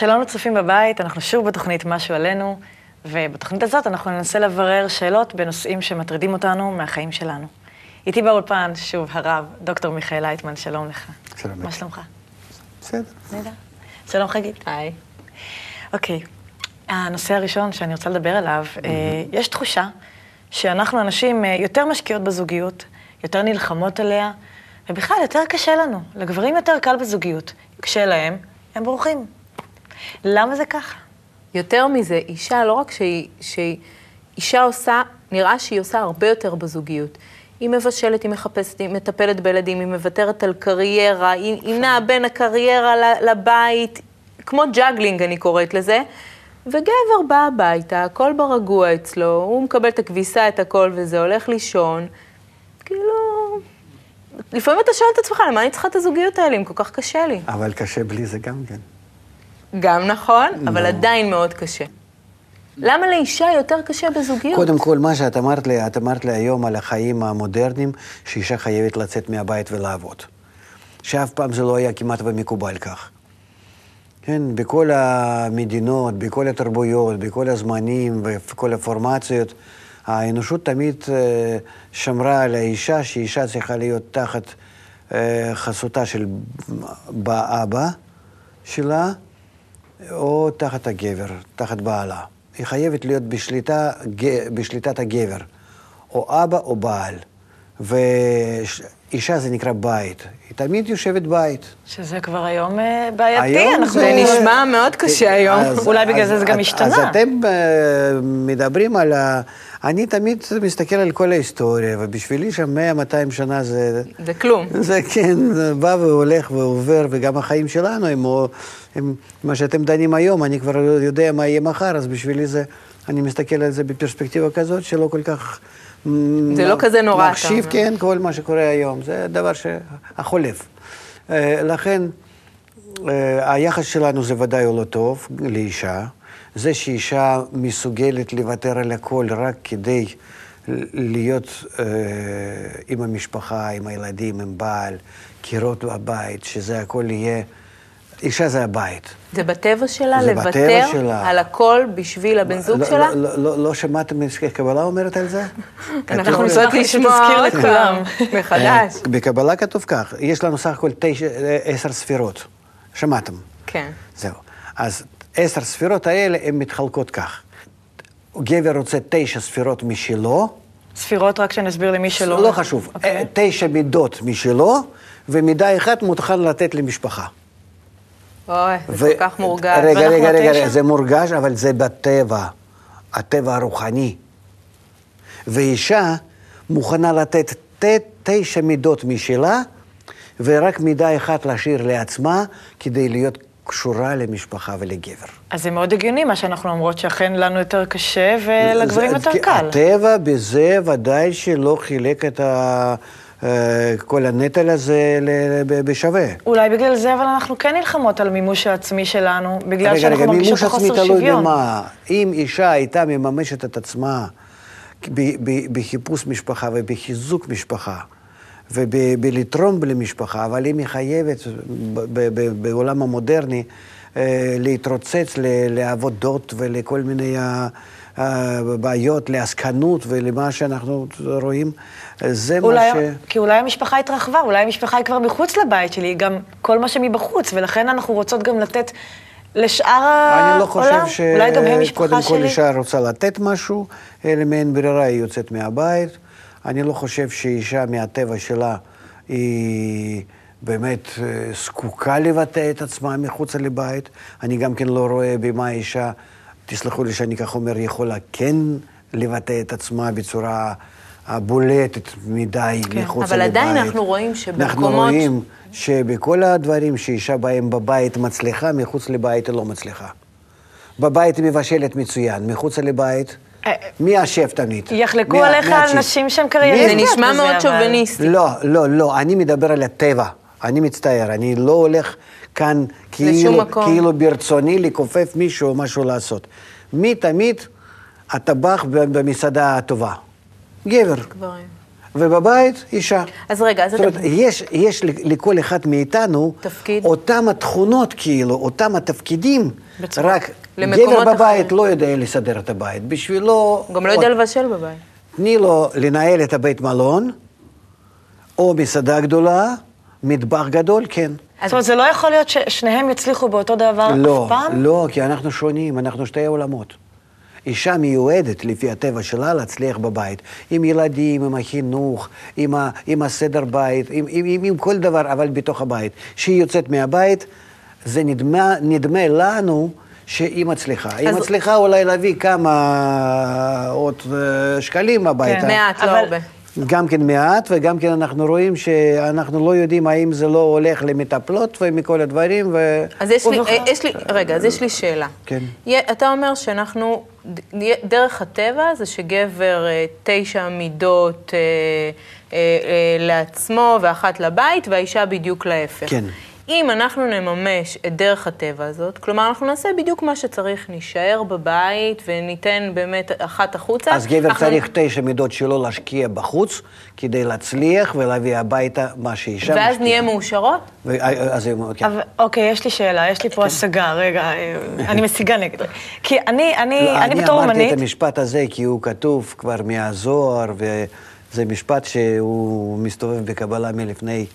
שלום לצופים בבית, אנחנו שוב בתוכנית משהו עלינו, ובתוכנית הזאת אנחנו ננסה לברר שאלות בנושאים שמטרידים אותנו מהחיים שלנו. איתי באולפן, שוב, הרב, דוקטור מיכאל לייטמן, שלום לך. שלום. מה שלומך? בסדר. נהדר. שלום חגית. היי. אוקיי, הנושא הראשון שאני רוצה לדבר עליו, אה, יש תחושה שאנחנו הנשים אה, יותר משקיעות בזוגיות, יותר נלחמות עליה, ובכלל יותר קשה לנו. לגברים יותר קל בזוגיות. קשה להם, הם בורחים. למה זה ככה? יותר מזה, אישה, לא רק שהיא, שהיא... אישה עושה, נראה שהיא עושה הרבה יותר בזוגיות. היא מבשלת, היא מחפשת, היא מטפלת בילדים, היא מוותרת על קריירה, היא, היא נעה בין הקריירה לבית, כמו juggling אני קוראת לזה. וגבר בא הביתה, הכל ברגוע אצלו, הוא מקבל את הכביסה, את הכל, וזה הולך לישון. כאילו... לפעמים אתה שואל את עצמך, למה אני צריכה את הזוגיות האלה אם כל כך קשה לי? אבל קשה בלי זה גם כן. גם נכון, אבל לא. עדיין מאוד קשה. למה לאישה יותר קשה בזוגיות? קודם כל, מה שאת אמרת לי, את אמרת לי היום על החיים המודרניים, שאישה חייבת לצאת מהבית ולעבוד. שאף פעם זה לא היה כמעט ומקובל כך. כן, בכל המדינות, בכל התרבויות, בכל הזמנים וכל הפורמציות, האנושות תמיד אה, שמרה על האישה, שאישה צריכה להיות תחת אה, חסותה של באבא שלה, או תחת הגבר, תחת בעלה. היא חייבת להיות בשליטה, בשליטת הגבר, או אבא או בעל. ואישה זה נקרא בית. היא תמיד יושבת בית. שזה כבר היום אה, בעייתי, היום אנחנו... זה נשמע מאוד קשה היום. אז- אולי בגלל אז- זה זה גם השתנה. אז אתם אה, מדברים על ה... אני תמיד מסתכל על כל ההיסטוריה, ובשבילי שם 100-200 שנה זה... זה כלום. זה כן, זה בא והולך ועובר, וגם החיים שלנו הם, הם... מה שאתם דנים היום, אני כבר יודע מה יהיה מחר, אז בשבילי זה... אני מסתכל על זה בפרספקטיבה כזאת, שלא כל כך... זה לא כזה נורא, אתה מחשיב. כן, כל מה שקורה היום. זה דבר שהחולף. אה, לכן, אה, היחס שלנו זה ודאי לא טוב לאישה. זה שאישה מסוגלת לוותר על הכל רק כדי להיות אה, עם המשפחה, עם הילדים, עם בעל, קירות בבית, שזה הכל יהיה... אישה זה הבית. זה בטבע שלה זה לוותר בטבע שלה. על הכל בשביל הבן זוג לא, שלה? לא, לא, לא, לא שמעתם איך קבלה אומרת על זה? אנחנו נצטרך לשמוע לכולם. פעם, מחדש. אה, בקבלה כתוב כך, יש לנו סך הכל תשע, אה, עשר ספירות. שמעתם? כן. זהו. אז עשר ספירות האלה הן מתחלקות כך. גבר רוצה תשע ספירות משלו, ספירות, רק שנסביר למי שלא... לא חשוב, אוקיי. אה, תשע מידות משלו, ומידה אחת מוכן לתת למשפחה. אוי, זה ו- כל כך מורגש. רגע, רגע, רגע? רגע, זה מורגש, אבל זה בטבע, הטבע הרוחני. ואישה מוכנה לתת ת- תשע מידות משלה, ורק מידה אחת להשאיר לעצמה, כדי להיות קשורה למשפחה ולגבר. אז זה מאוד הגיוני מה שאנחנו אומרות, שאכן לנו יותר קשה ולגברים זה- יותר קל. הטבע בזה ודאי שלא חילק את ה... אה, כל הנטל הזה בשווה. אולי בגלל זה, אבל אנחנו כן נלחמות על המימוש העצמי שלנו, בגלל רגע, שאנחנו רגע, מרגישות מימוש עצמי תלוי שוויון. במה. אם אישה הייתה מממשת את עצמה בחיפוש משפחה ובחיזוק משפחה ובלתרום למשפחה, אבל אם היא חייבת בעולם המודרני אה, להתרוצץ לעבודות ולכל מיני בעיות, לעסקנות ולמה שאנחנו רואים, אה, זה אולי, מה ש... כי אולי המשפחה התרחבה, אולי המשפחה היא כבר מחוץ לבית שלי, גם כל מה שמבחוץ, ולכן אנחנו רוצות גם לתת לשאר העולם. אני לא חושב אולי גם הם משפחה שקודם כל. אישה רוצה לתת משהו, אלא מעין ברירה היא יוצאת מהבית. אני לא חושב שאישה מהטבע שלה היא באמת אה, זקוקה לבטא את עצמה מחוץ לבית. אני גם כן לא רואה במה אישה, תסלחו לי שאני כך אומר, יכולה כן לבטא את עצמה בצורה הבולטת מדי כן, מחוץ אבל לבית. עדיין אנחנו רואים אנחנו שבמקומות... רואים שבכל הדברים שאישה בהם בבית מצליחה, מחוץ לבית היא לא מצליחה. בבית היא מבשלת מצוין, מחוץ לבית, אה, מי אשף תמיד? יחלקו עליך על? נשים שהן זה קרייריסטיות נשמע מאוד אבל- שוביניסטי. לא, לא, לא, אני מדבר על הטבע. אני מצטער, אני לא הולך כאן כאילו. כאילו ברצוני לכופף מישהו או משהו לעשות. מי תמיד הטבח במסעדה הטובה? גבר. גברים. ובבית אישה. אז רגע, אז זאת אתה... אומרת, יש, יש לכל אחד מאיתנו תפקיד. אותם התכונות, כאילו, אותם התפקידים, בצורה- רק גבר בבית אחרים. לא יודע לסדר את הבית. בשבילו... גם לא יודע לבשל בבית. תני לו לנהל את הבית מלון, או מסעדה גדולה, מטבח גדול, כן. זאת אומרת, זה לא יכול להיות ששניהם יצליחו באותו דבר לא, אף פעם? לא, כי אנחנו שונים, אנחנו שתי עולמות. אישה מיועדת, לפי הטבע שלה, להצליח בבית. עם ילדים, עם החינוך, עם, ה, עם הסדר בית, עם, עם, עם, עם כל דבר, אבל בתוך הבית. כשהיא יוצאת מהבית, זה נדמה, נדמה לנו שהיא מצליחה. היא אז- מצליחה אולי להביא כמה עוד אה, שקלים הביתה. כן. מעט, לא אבל- הרבה. גם כן מעט, וגם כן אנחנו רואים שאנחנו לא יודעים האם זה לא הולך למטפלות ומכל הדברים, ו... אז יש לי, אה, יש לי, רגע, אז יש לי שאלה. כן. אתה אומר שאנחנו, דרך הטבע זה שגבר אה, תשע מידות אה, אה, אה, לעצמו ואחת לבית, והאישה בדיוק להפך. כן. אם אנחנו נממש את דרך הטבע הזאת, כלומר, אנחנו נעשה בדיוק מה שצריך, נישאר בבית וניתן באמת אחת החוצה. אז גבר אנחנו- צריך תשע מידות שלו להשקיע בחוץ, כדי להצליח ולהביא הביתה מה שאישה ואז משקיעה. נהיה מאושרות? ו- אה, אז הם- כן. אבל, אוקיי, יש לי שאלה, יש לי פה השגה, רגע, אה, אני משיגה נגד. כי אני, אני, לא, אני בתור אמרתי אומנית, את המשפט הזה כי הוא כתוב כבר מהזוהר, וזה משפט שהוא מסתובב בקבלה מלפני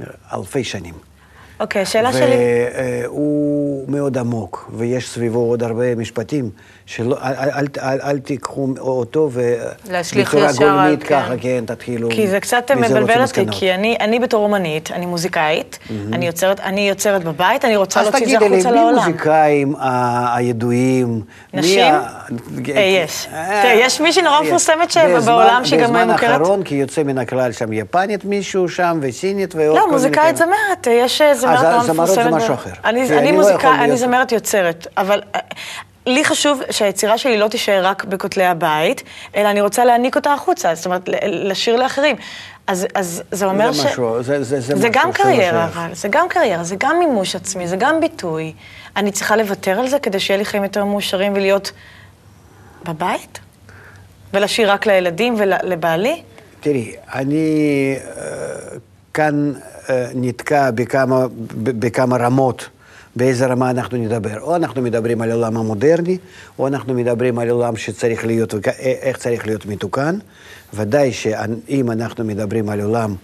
אה, אלפי שנים. אוקיי, השאלה שלי, והוא מאוד עמוק, ויש סביבו עוד הרבה משפטים, שלא, אל, אל, אל, אל, תיקחו אותו להשליך ובצורה ישר על- גולמית כן. ככה, כן, תתחילו. כי זה קצת מבלבל אותי. כי אני, אני בתור אומנית, אני מוזיקאית, אני, יוצרת, אני יוצרת בבית, אני רוצה אז להוציא את זה תגידי לי, החוצה מי לעולם. מוזיקאים ה- הידועים? מי נשים? ה- אה, יש. אה, תראה, יש מישהי נורא. מפורסמת שבעולם בזמן- שהיא גם בזמן מוכרת. האחרון, כי יוצא מן הכלל שם יפנית מישהו שם, וסינית ועוד כל לא, מיני מוזיקאית כאלה. זמרת, יש אה, זמרת אז נורא זמרות זה מפורסמת. משהו אחר. אני, אני אני לא מוזיקה, יכול אני זמרת יוצרת, אבל אה, לי חשוב שהיצירה שלי לא תישאר רק בכותלי הבית, אלא אני רוצה להעניק אותה החוצה, זאת אומרת, לשיר לאחרים. אז, אז זה אומר זה ש... משהו, זה- זה- זה זה משהו גם קריירה. אבל, זה גם קריירה, זה גם מימוש עצמי, זה גם ביטוי. אני צריכה לוותר על זה כדי שיהיה לי חיים יותר מאושרים ולהיות בבית? ולשיר רק לילדים ולבעלי? תראי, אני אה, כאן אה, נתקע בכמה, בכמה רמות, באיזה רמה אנחנו נדבר. או אנחנו מדברים על העולם המודרני, או אנחנו מדברים על עולם שצריך להיות, אה, איך צריך להיות מתוקן. ודאי שאם אנחנו מדברים על עולם,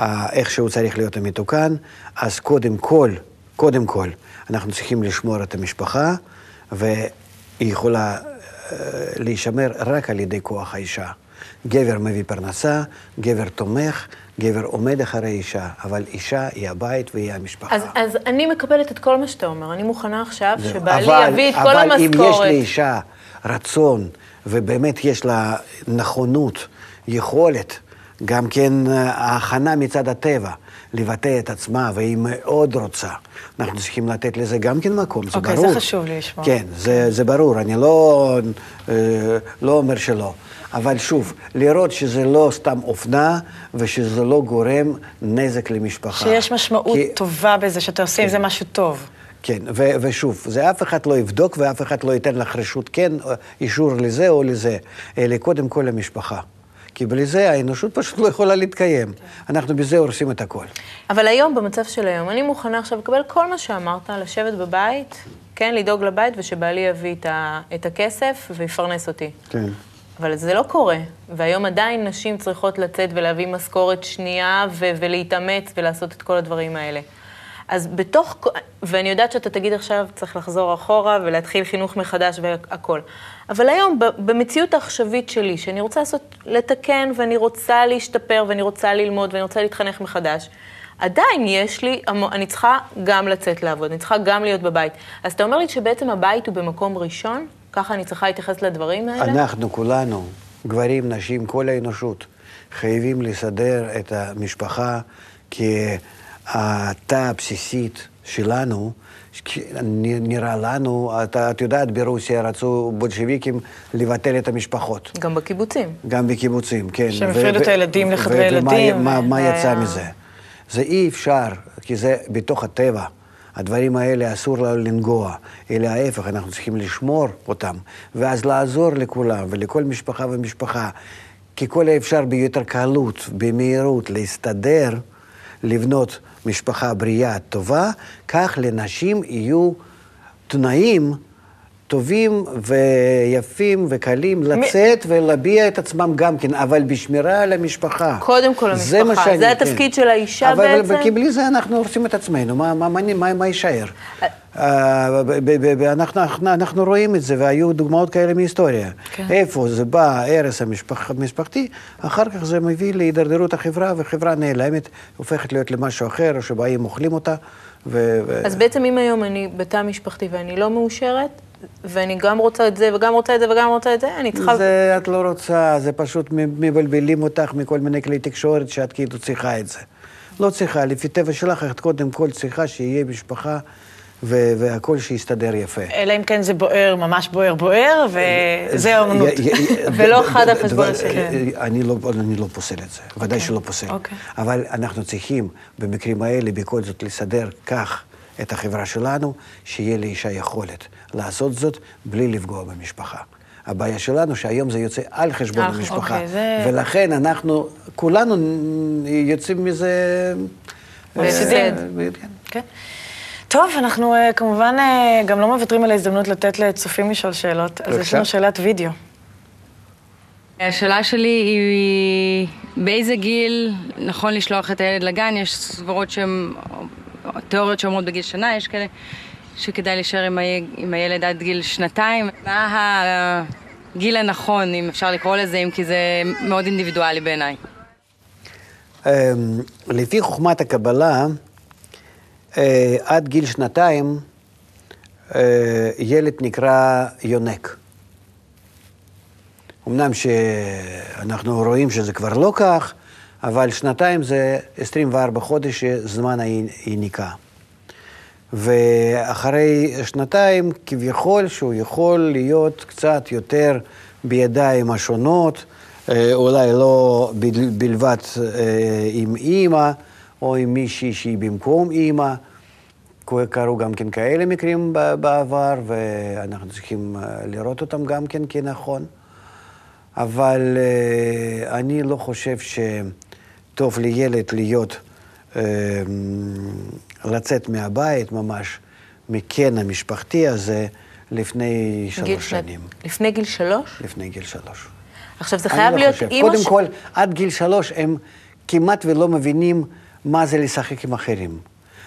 אה, איך שהוא צריך להיות מתוקן, אז קודם כל, קודם כל, אנחנו צריכים לשמור את המשפחה, והיא יכולה להישמר רק על ידי כוח האישה. גבר מביא פרנסה, גבר תומך, גבר עומד אחרי אישה, אבל אישה היא הבית והיא המשפחה. אז, אז אני מקבלת את כל מה שאתה אומר, אני מוכנה עכשיו זהו. שבעלי אבל- יביא את כל אבל אם יש המשכורת. לאישה רצון, ובאמת יש לה נכונות, יכולת, גם כן אה, ההכנה מצד הטבע, לבטא את עצמה, והיא מאוד רוצה. אנחנו צריכים לתת לזה גם כן מקום, זה אוקיי, זה ברור. חשוב לי לשמוע. כן, זה, זה ברור, אני לא, אה, לא אומר שלא. אבל שוב, לראות שזה לא סתם אופנה, ושזה לא גורם נזק למשפחה. שיש משמעות כי- טובה בזה, שאתה עושה עם זה משהו טוב. כן, ו- ושוב, זה אף אחד לא יבדוק ואף אחד לא ייתן לך רשות כן, או אישור לזה או לזה, אלא קודם כל המשפחה. כי בלי זה האנושות פשוט לא יכולה להתקיים. אנחנו בזה הורסים את הכל. אבל היום, במצב של היום, אני מוכנה עכשיו לקבל כל מה שאמרת, לשבת בבית, כן, לדאוג לבית, ושבעלי יביא את, ה, את הכסף ויפרנס אותי. כן. אבל זה לא קורה, והיום עדיין נשים צריכות לצאת ולהביא משכורת שנייה ו- ולהתאמץ ולעשות את כל הדברים האלה. אז בתוך, ואני יודעת שאתה תגיד עכשיו, צריך לחזור אחורה ולהתחיל חינוך מחדש והכול. אבל היום, במציאות העכשווית שלי, שאני רוצה לעשות, לתקן, ואני רוצה להשתפר, ואני רוצה ללמוד, ואני רוצה להתחנך מחדש, עדיין יש לי, אני צריכה גם לצאת לעבוד, אני צריכה גם להיות בבית. אז אתה אומר לי שבעצם הבית הוא במקום ראשון? ככה אני צריכה להתייחס לדברים האלה? אנחנו כולנו, גברים, נשים, כל האנושות, חייבים לסדר את המשפחה כהתא הבסיסית שלנו. נראה לנו, את, את יודעת, ברוסיה רצו בולשביקים לבטל את המשפחות. גם בקיבוצים. גם בקיבוצים, כן. שהם הפרידו את הילדים לחדרי ילדים, ומה מה, מה והיה- יצא מזה? זה אי אפשר, כי זה בתוך הטבע. הדברים האלה אסור לנו לנגוע, אלא ההפך, אנחנו צריכים לשמור אותם, ואז לעזור לכולם ולכל משפחה ומשפחה. ככל האפשר ביותר קלות, במהירות, להסתדר, לבנות משפחה בריאה טובה, כך לנשים יהיו תנאים טובים ויפים וקלים לצאת ולהביע את עצמם גם כן, אבל בשמירה על המשפחה. קודם כל זה המשפחה, שאני- זה כן. התפקיד של האישה אבל, בעצם? כי בלי זה אנחנו הורסים את עצמנו, מה, מה, מה, מה, מה יישאר? אה, ב- אנחנו, אנחנו, אנחנו רואים את זה, והיו דוגמאות כאלה מהיסטוריה. כן. איפה זה בא, הרס המשפח, המשפחתי, אחר כך זה מביא להידרדרות החברה, וחברה נעלמת, הופכת להיות למשהו אחר, או שבאים אוכלים אותה. ו- אז בעצם אם היום אני בתא משפחתי ואני לא מאושרת, ואני גם רוצה את זה וגם רוצה את זה וגם רוצה את זה, אני צריכה... זה את לא רוצה, זה פשוט מבלבלים אותך מכל מיני כלי תקשורת שאת כאילו צריכה את זה. לא צריכה, לפי טבע שלך, את קודם כל צריכה שיהיה משפחה ו- והכל שיסתדר יפה. אלא אם כן זה בוער, ממש בוער בוער, וזה י- ולא אחד על חשבון השני. אני לא, אני לא פוסל את זה, ודאי שלא פוסל. אוקיי. אבל אנחנו צריכים במקרים האלה בכל זאת לסדר כך את החברה שלנו, שיהיה לאישה יכולת לעשות זאת בלי לפגוע במשפחה. הבעיה שלנו שהיום זה יוצא על חשבון על- המשפחה, אוקיי, זה- ולכן אנחנו, כולנו יוצאים מזה... בהפסד. אה, כן. כן. טוב, אנחנו אה, כמובן אה, גם לא מוותרים על ההזדמנות לתת לצופים לשאול שאלות, אז יש. לנו שאלת וידאו. השאלה שלי היא, באיזה גיל נכון לשלוח את הילד לגן? יש סברות שהן, תיאוריות שאומרות בגיל שנה, יש כאלה שכדאי להישאר עם, הי, עם הילד עד גיל שנתיים. מה הגיל הנכון, אם אפשר לקרוא לזה, אם כי זה מאוד אינדיבידואלי בעיניי. אמ, לפי חוכמת הקבלה, אה, עד גיל שנתיים אה, ילד נקרא יונק. אמנם שאנחנו רואים שזה כבר לא כך, אבל שנתיים זה 24 חודש זמן היניקה. ואחרי שנתיים, כביכול שהוא יכול להיות קצת יותר בידיים השונות, אה, אולי לא בל- בלבד אה, עם אימא, או עם מישהי שהיא במקום אימא. קרו גם כן כאלה מקרים בעבר, ואנחנו צריכים אה, לראות אותם גם כן כנכון. אבל אני לא חושב שטוב לילד להיות, אה, לצאת מהבית ממש, מקן המשפחתי הזה, לפני שלוש שנים. לפני גיל שלוש? לפני גיל שלוש. עכשיו, זה חייב לא להיות חושב. אימא קודם ש... כל, עד גיל שלוש הם כמעט ולא מבינים מה זה לשחק עם אחרים.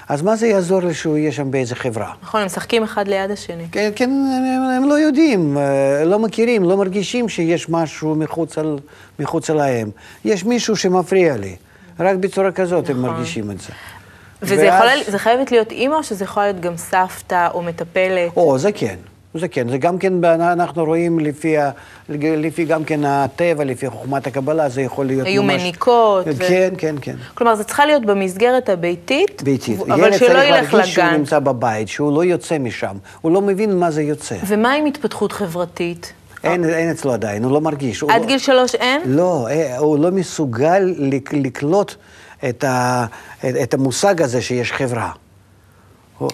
אז מה זה יעזור לי שהוא יהיה שם באיזה חברה? נכון, הם משחקים אחד ליד השני. כן, כן הם, הם לא יודעים, אה, לא מכירים, לא מרגישים שיש משהו מחוץ, על, מחוץ להם. יש מישהו שמפריע לי. רק בצורה כזאת הם נכון. מרגישים את זה. וזה ואז- יכול, זה חייבת להיות אימא או שזה יכול להיות גם סבתא או מטפלת? או, זה כן. זה כן, זה גם כן, אנחנו רואים לפי, ה, לפי גם כן הטבע, לפי חוכמת הקבלה, זה יכול להיות היו ממש... מניקות ו- כן, כן, כן. כלומר, זה צריכה להיות במסגרת הביתית, ביתית. אבל ילד שלא צריך ילך להרגיש שהוא לגן. נמצא בבית, שהוא לא יוצא משם, הוא לא מבין מה זה יוצא. ומה עם התפתחות חברתית? אין, אין אצלו עדיין, הוא לא מרגיש. עד לא... גיל שלוש אין? לא, אה, הוא לא מסוגל לק- לקלוט את, ה, את המושג הזה שיש חברה.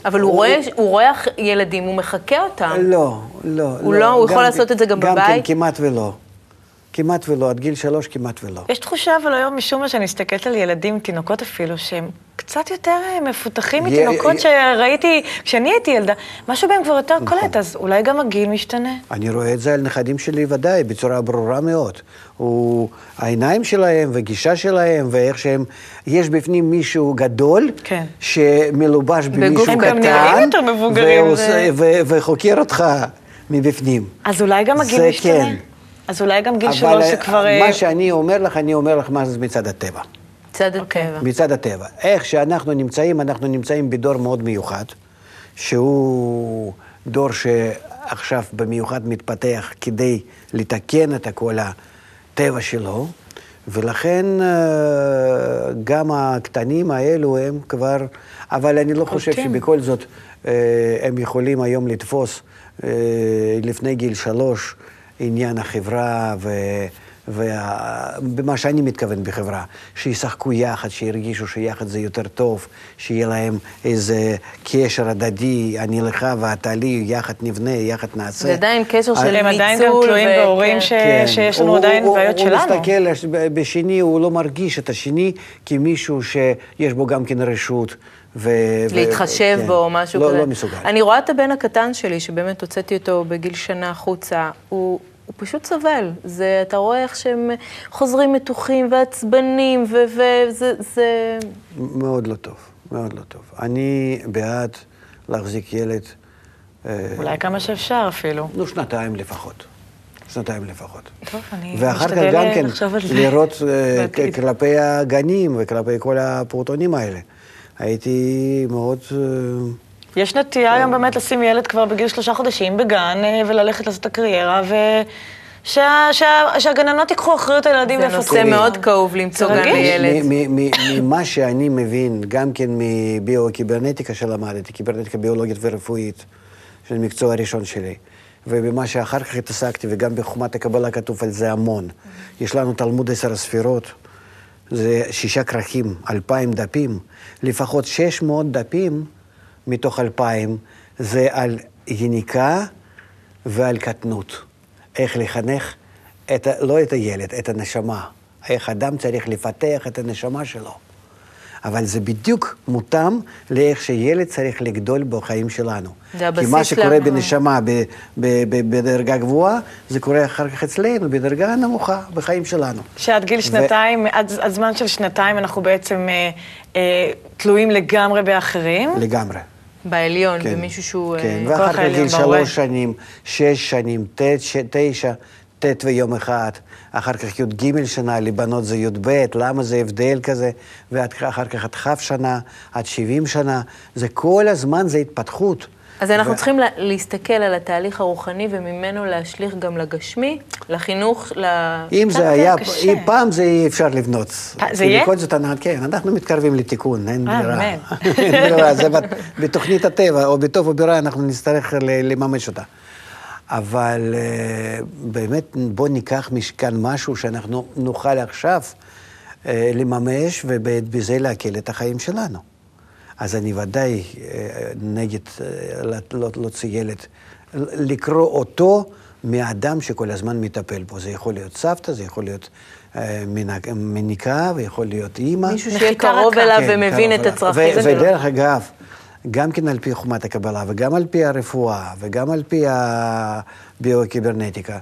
אבל הוא רואה, הוא רואה ילדים, הוא מחקה אותם. לא, לא. הוא לא- הוא יכול גם לעשות כן- את זה גם גם בבית? כן, כמעט ולא. כמעט ולא, עד גיל שלוש כמעט ולא. יש תחושה, אבל היום, משום מה שאני מסתכלת על ילדים, תינוקות אפילו, שהם קצת יותר אה, מפותחים יה- מתינוקות יה- שראיתי כשאני הייתי ילדה. משהו בהם כבר יותר נכון. קולט, אז אולי גם הגיל משתנה. אני רואה את זה על נכדים שלי ודאי, בצורה ברורה מאוד. הוא, העיניים שלהם והגישה שלהם ואיך שהם, יש בפנים מישהו גדול, כן. שמלובש במישהו בגוף קטן, הם גם נראים יותר מבוגרים, ו- וחוקר אותך מבפנים. אז אולי גם הגיל משתנה. כן. אז אולי גם גיל אבל שלוש זה כבר... אה, מה שאני אומר לך, אני אומר לך מה זה מצד הטבע. צד אוקיי. הטבע. מצד הטבע. איך שאנחנו נמצאים, אנחנו נמצאים בדור מאוד מיוחד, שהוא דור שעכשיו במיוחד מתפתח כדי לתקן את כל הטבע שלו, ולכן אה, גם הקטנים האלו הם כבר, אבל אני לא חושב. שבכל זאת אה, הם יכולים היום לתפוס אה, לפני גיל שלוש עניין החברה ו... ובמה שאני מתכוון בחברה, שישחקו יחד, שירגישו שיחד זה יותר טוב, שיהיה להם איזה קשר הדדי, אני לך ואתה לי, יחד נבנה, יחד נעשה. זה עדיין קשר של הם עדיין גם ניצול תלויים ו- בהורים כן. ש- כן. שיש לנו הוא- עדיין הוא- בעיות שלנו. הוא מסתכל בשני, הוא לא מרגיש את השני כמישהו שיש בו גם כן רשות. ו... ו- להתחשב כן. בו או משהו לא, כזה. לא מסוגל. אני רואה את הבן הקטן שלי, שבאמת הוצאתי אותו בגיל שנה החוצה, הוא... הוא פשוט סובל. זה, אתה רואה איך שהם חוזרים מתוחים ועצבנים, וזה... זה... מאוד לא טוב, מאוד לא טוב. אני בעד להחזיק ילד, אה, אולי כמה שאפשר אפילו. נו, שנתיים לפחות. שנתיים לפחות. טוב, אני ואחר כך משתדל גם כן לחשוב על זה. לראות אה. כלפי הגנים וכלפי כל הפעוטונים האלה. הייתי מאוד... יש נטייה היום באמת לשים ילד כבר בגיל שלושה חודשים בגן אה, וללכת לעשות את הקריירה, ושהגננות ייקחו אחריות על ילדים זה ויפתחו. נושא מאוד כאוב למצוא זה גן. לילד. ממה שאני מבין, גם כן מביו-קיברנטיקה שלמדתי, קיברנטיקה ביולוגית ורפואית, של המקצוע הראשון שלי, ובמה שאחר כך התעסקתי, וגם בחומת הקבלה כתוב על זה המון. יש לנו תלמוד עשר הספירות, זה שישה כרכים, אלפיים דפים, לפחות שש מאות דפים מתוך אלפיים, זה על יניקה ועל קטנות. איך לחנך, את, לא את הילד, את הנשמה. איך אדם צריך לפתח את הנשמה שלו. אבל זה בדיוק מותאם לאיך שילד צריך לגדול בחיים שלנו. זה כי הבסיס מה שקורה לה- בנשמה ב, ב, ב, בדרגה גבוהה, זה קורה אחר כך אצלנו, בדרגה נמוכה, בחיים שלנו. שעד גיל ו- שנתיים, עד, עד זמן של שנתיים אנחנו בעצם אה, אה, תלויים לגמרי באחרים. לגמרי. בעליון, כן. במישהו שהוא... כן, אה, ואחר כך גיל. שלוש שנים, שש שנים, תשע, ט' ויום אחד, אחר כך י"ג שנה, לבנות זה י"ב, למה זה הבדל כזה, ואחר כך עד כ' שנה, עד 70 שנה, זה כל הזמן זה התפתחות. אז אנחנו ו- צריכים לה- להסתכל על התהליך הרוחני וממנו להשליך גם לגשמי, לחינוך, ל... אם זה היה, קשה. אם פעם זה אי אפשר לבנות. פ- זה יהיה? בכל זאת, כן, אנחנו מתקרבים לתיקון, אין אה, ברירה. אין ברירה, זה בת- בתוכנית הטבע, או בטוב או ברע, אנחנו נצטרך לממש אותה. אבל אה, באמת, בואו ניקח מכאן משהו שאנחנו נוכל עכשיו אה, לממש, ובזה להקל את החיים שלנו. אז אני ודאי אה, נגד אה, לא- להוציא ילד, לקרוא אותו מאדם שכל הזמן מטפל בו. זה יכול להיות סבתא, זה יכול להיות אה, מניקה, ויכול להיות אימא. מישהו שיהיה קרוב. אליו כן, ומבין את. הצרכים שלו. ודרך אגב, גם כן על פי חומת הקבלה, וגם על פי הרפואה, וגם על פי הביו-קיברנטיקה,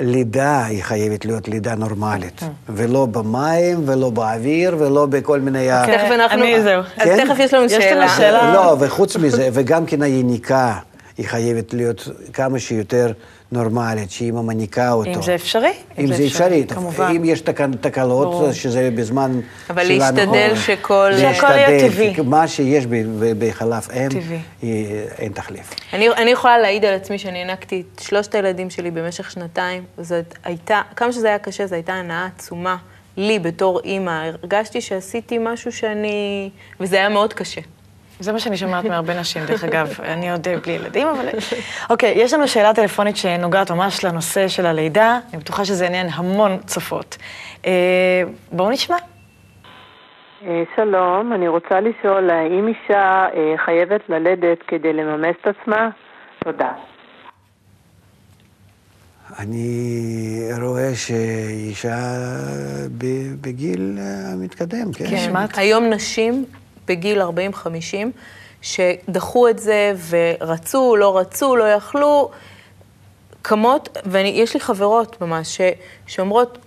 לידה היא חייבת להיות לידה נורמלית, ולא במים, ולא באוויר, ולא בכל מיני... אוקיי, תכף אנחנו... זהו. אז כן? תכף יש לנו יש לנו שאלה. שאלה. לא, וחוץ מזה, וגם כן היניקה, היא חייבת להיות כמה שיותר נורמלית, שאימא מניקה אותו. אם זה אפשרי. אם זה אפשרי. כמובן. אם יש תק- תקלות, ברור. שזה בזמן אבל שלנו, להשתדל אה, שכל- שהכל יהיה להשתדל, טבעי. מה שיש בחלב אם. היא- אין תחליף. אני, אני יכולה להעיד על עצמי שאני הענקתי את שלושת הילדים שלי במשך שנתיים. זאת הייתה, כמה שזה היה קשה, זו הייתה הנאה עצומה. לי, בתור אימא, הרגשתי שעשיתי משהו שאני... וזה היה מאוד קשה. זה מה שאני שומעת מהרבה נשים, דרך אגב. אני עוד אה, בלי ילדים, אבל... אוקיי, יש לנו שאלה טלפונית שנוגעת ממש לנושא של הלידה. אני בטוחה שזה עניין המון צופות. אה, בואו נשמע. אה, שלום, אני רוצה לשאול, האם אישה אה, חייבת ללדת כדי לממש את עצמה? תודה. אני רואה שאישה ב- בגיל המתקדם, כן? כן. היום נשים בגיל 40-50, שדחו את זה ורצו, לא רצו, לא יכלו, קמות, ויש לי חברות ממש, ש, שאומרות,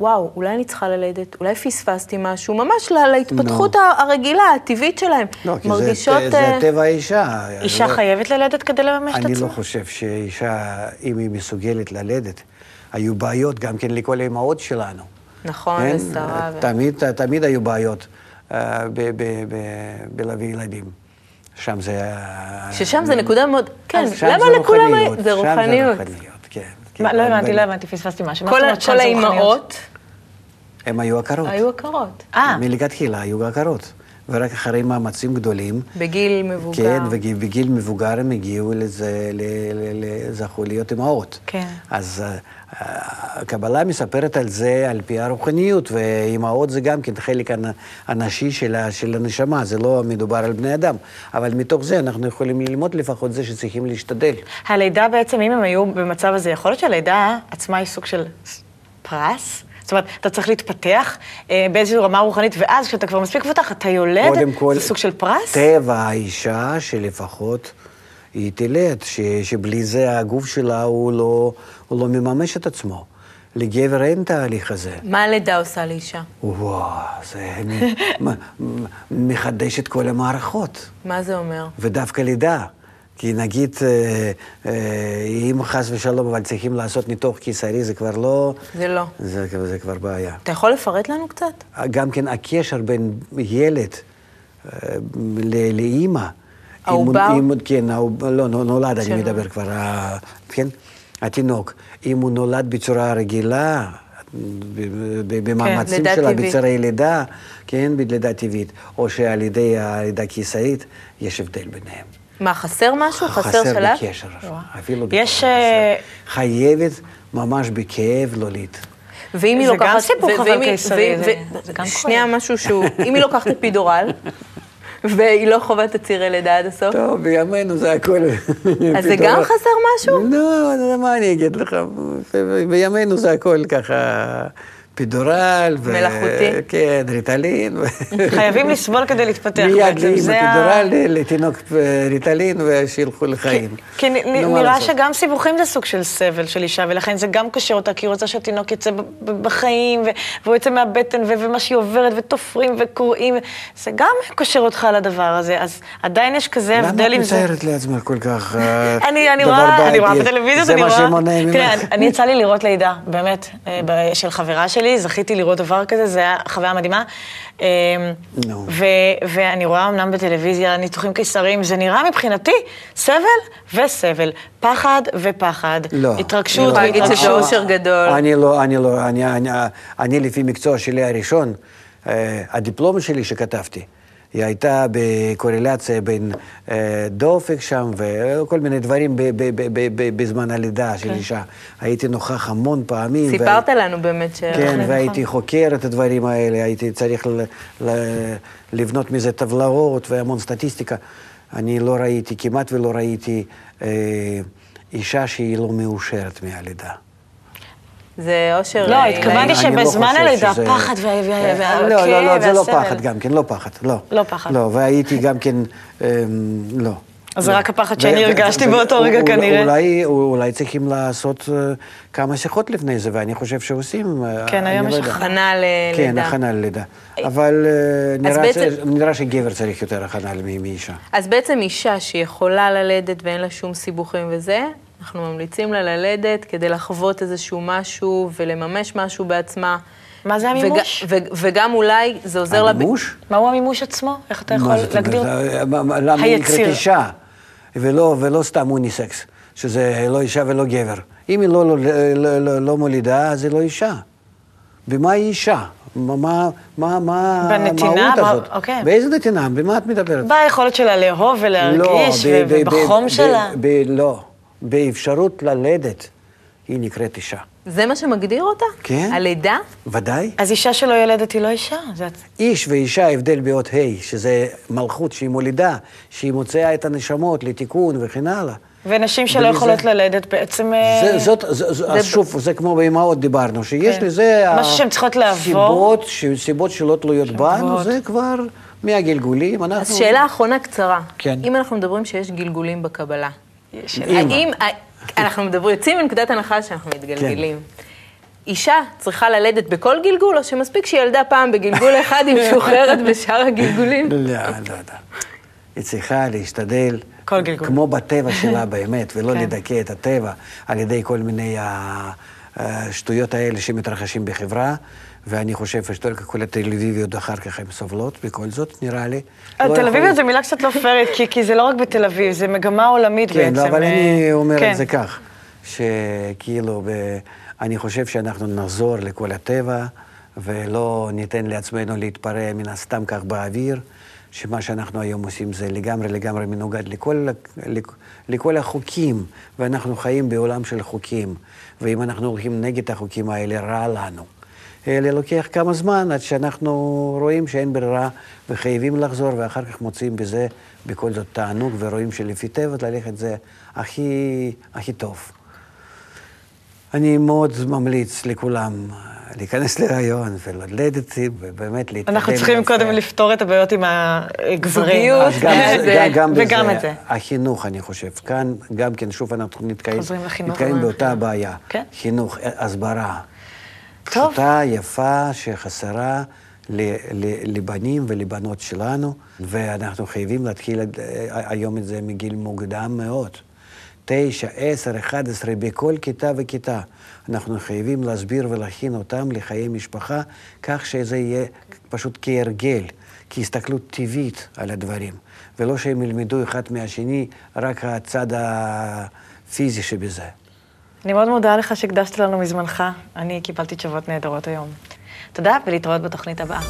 וואו, אולי אני צריכה ללדת, אולי פספסתי משהו, ממש לה, להתפתחות נו. הרגילה, הטבעית שלהם. לא, כי זה, מרגישות... זה אה, טבע האישה. אישה לא- חייבת ללדת כדי לממש את אני עצמה? לא חושב שאישה, אם היא מסוגלת ללדת, היו בעיות גם כן לכל האימהות שלנו. נכון, כן? לשרה. ו- תמיד, תמיד היו בעיות בלהביא ילדים. שם זה... היה- ששם זה נקודה מאוד... כן, שם למה לכולם... רוחניות, זה שם רוחניות. זה רוחניות, כן. כן. לא הבנתי, לא הבנתי, פספסתי משהו. כל שם? האימהות הם היו עקרות. היו עקרות. אה, מלכתחילה היו עקרות. ורק אחרי מאמצים גדולים, בגיל מבוגר. כן, ובגיל מבוגר הם הגיעו לזה, ל- ל- ל- זכו להיות אימהות. כן. אז אה, הקבלה מספרת על זה על פי הרוחניות, ואימהות זה גם כן חלק הנ- הנשי של, של הנשמה, זה לא מדובר על בני אדם. אבל מתוך זה אנחנו יכולים ללמוד לפחות זה שצריכים להשתדל. הלידה בעצם, אם הם היו במצב הזה, יכול להיות שהלידה עצמה היא סוג של פרס? זאת אומרת, אתה צריך להתפתח אה, באיזושהי רמה רוחנית, ואז כשאתה כבר מספיק מפותח, אתה יולד, קודם כל, זה סוג של פרס? טבע האישה שלפחות היא תלד, ש, שבלי זה הגוף שלה הוא לא, הוא לא מממש את עצמו. לגבר אין תהליך הזה. מה הלידה עושה לאישה? וואו, זה מ- מ- מחדש את כל המערכות. מה זה אומר? ודווקא לידה. כי נגיד, אה, אה, אם חס ושלום, אבל צריכים לעשות ניתוח קיסרי, זה כבר לא... זה לא. זה, זה כבר בעיה. אתה יכול לפרט לנו קצת? גם כן הקשר בין ילד אה, לאימא. העובר? כן, לא, נו- נולד, אני שלו. מדבר כבר, כן? התינוק. אם הוא נולד בצורה רגילה, במאמצים לידה שלה, טבעית. בצירי לידה, כן, בלידה טבעית, או שעל ידי הלידה קיסרית, יש הבדל ביניהם. מה, חסר משהו? חסר שלב? בקשר, אפילו יש, בקשר אה, חסר. חייבת ממש בכאב להוליד. ואם היא זה לוקחת... גם סיפור היא- קיסרי, זה- זה גם שנייה, כואב. משהו שהוא... אם היא לוקחת אפידורל, והיא לא חווה את הצירי לידה עד הסוף, טוב, בימינו זה הכל... אז זה גם חסר משהו? לא, לא, מה אני אגיד לך? בימינו זה הכל ככה פידורל. ו- מלאכותי. כן, ריטלין. חייבים לסבול כדי להתפתח מיד בעצם, לאמא זה ה- פידורל, לתינוק ריטלין, ושילכו לחיים. כי נ- נ- נראה? שגם סיבוכים זה סוג של סבל של אישה, ולכן זה גם קושר אותה, כי היא רוצה שהתינוק יצא בחיים, ו- והוא יצא מהבטן, ו- ומה שהיא עוברת, ותופרים וקוראים, זה גם קושר אותך לדבר הזה, אז עדיין יש כזה למה הבדל את עם זה. מתארת לעצמך כל כך אה, אני, רואה, אני רואה? בטלוויזיות, אני זה רואה... מה שמונע ממך. תראה, אני, יצא לי לראות לידה, באמת, אה, של חברה שלי, זכיתי לראות דבר כזה, זה היה חוויה מדהימה. נו. ו- ואני רואה אמנם בטלוויזיה ניתוחים קיסריים, זה נראה מבחינתי סבל וסבל, פחד ופחד, לא. התרגשות אני לא- להגיד שזה והתרגשות. אושר גדול. אני לא, אני לא, אני, אני, אני לפי מקצוע שלי הראשון, אה, הדיפלומה שלי שכתבתי, הייתה בקורלציה בין אה, דופק שם וכל מיני דברים בזמן הלידה של אישה. הייתי נוכח המון פעמים. סיפרת לנו באמת ש... כן, נכון. והייתי חוקר את הדברים האלה, הייתי צריך לבנות מזה טבלאות והמון סטטיסטיקה. אני לא ראיתי, כמעט ולא ראיתי אה, אישה שהיא לא מאושרת מהלידה. זה אושר... לא, אה, התכוונתי לא שבזמן חושב הלידה, הפחד וה- וה- אה, והכאב לא, לא, לא, זה לא. פחד גם כן, לא פחד, לא. לא פחד. לא, והייתי גם כן, אמ, לא. אז זה לא. רק הפחד שאני הרגשתי באותו רגע אולי- כנראה. אולי, אולי צריכים לעשות אה, כמה שיחות לפני זה, ואני חושב שעושים. אה, כן, היום אני יש לא. הכנה כן, ללידה. הכנה ללידה. אבל אה, נראה שגבר צריך יותר הכנה מאישה. אז בעצם אישה שיכולה ללדת ואין לה שום סיבוכים וזה, אנחנו ממליצים לה ללדת כדי לחוות איזשהו משהו ולממש משהו בעצמה. מה זה המימוש? וג- ו- וגם אולי זה עוזר לה... המימוש? מהו המימוש עצמו? איך אתה יכול להגדיר? למה היא נקראת. אישה, ולא, ולא סתם אוניסקס, שזה לא אישה ולא גבר. אם היא לא, לא, לא, לא, לא מולידה, אז היא לא אישה. במה היא אישה? מה, מה, מה? המהות מה- הזאת? אוקיי. באיזה נתינה? במה את מדברת? ביכולת שלה לאהוב ולהרגיש, לא, ב- ב- ובחום ב- שלה. ב- ב- לא, באפשרות ללדת, היא נקראת אישה. זה מה שמגדיר אותה? כן. הלידה? ודאי. אז אישה שלא יולדת היא לא אישה. זה... איש ואישה, הבדל באות ה', שזה מלכות שהיא מולידה, שהיא מוציאה את הנשמות לתיקון וכן הלאה. ונשים שלא יכולות זה- ללדת בעצם... אה, זה, זאת, זה, זה, אז שוב, זה כמו באימהות דיברנו, שיש כן. לזה... משהו שהן צריכות לעבור. סיבות, סיבות שלא תלויות בנו. זה כבר מהגלגולים, אנחנו... אז שאלה אחרונה קצרה. כן. אם אנחנו מדברים שיש גלגולים בקבלה, האם... אנחנו מדברים, יוצאים מנקודת הנחה שאנחנו מתגלגלים. כן. אישה צריכה ללדת בכל גלגול, או שמספיק שהיא ילדה פעם בגלגול אחד, היא משוחררת בשאר הגלגולים? לא, לא, לא. היא צריכה להשתדל, כל גלגול. כמו בטבע שלה באמת, ולא כן. לדכא את הטבע על ידי כל מיני השטויות האלה שמתרחשים בחברה, ואני חושב שכל הטלוויזיות אחר כך הן סובלות, בכל זאת, נראה לי. לא תל יכול- אביב זה מילה קצת לא פיירית, כי, זה לא רק בתל אביב, זה מגמה עולמית כן, בעצם. לא, אבל אה, אני אומר כן. את זה כך, שכאילו, אני חושב שאנחנו נחזור לכל הטבע, ולא ניתן לעצמנו להתפרע מן הסתם כך באוויר, שמה שאנחנו היום עושים זה לגמרי לגמרי מנוגד לכל, לכל החוקים, ואנחנו חיים בעולם של חוקים, ואם אנחנו הולכים נגד החוקים האלה, רע לנו. אלא לוקח כמה זמן עד שאנחנו רואים שאין ברירה וחייבים לחזור, ואחר כך מוצאים בזה בכל זאת תענוג, ורואים שלפי טבע ללכת זה הכי, הכי טוב. אני מאוד ממליץ לכולם להיכנס להיריון ולולדת, ובאמת להתקדם. אנחנו צריכים קודם לפתור את הבעיות עם הגברים. זוגיות, גם, גם וגם בזה, את זה. החינוך, אני חושב. כאן, גם כן, שוב אנחנו נתקעים, נתקעים. באותה בעיה. כן. חינוך, הסברה. פשוטה, יפה, שחסרה לבנים ולבנות שלנו, ואנחנו חייבים להתחיל את- היום את זה מגיל מוקדם מאוד. תשע, עשר, אחד עשרה, בכל כיתה וכיתה. אנחנו חייבים להסביר ולהכין אותם לחיי משפחה, כך שזה יהיה פשוט כהרגל, כהסתכלות טבעית על הדברים, ולא שהם ילמדו אחד מהשני רק הצד הפיזי שבזה. אני מאוד מודה לך שהקדשת לנו מזמנך. אני קיבלתי תשובות נהדרות היום. תודה, ולהתראות בתוכנית הבאה.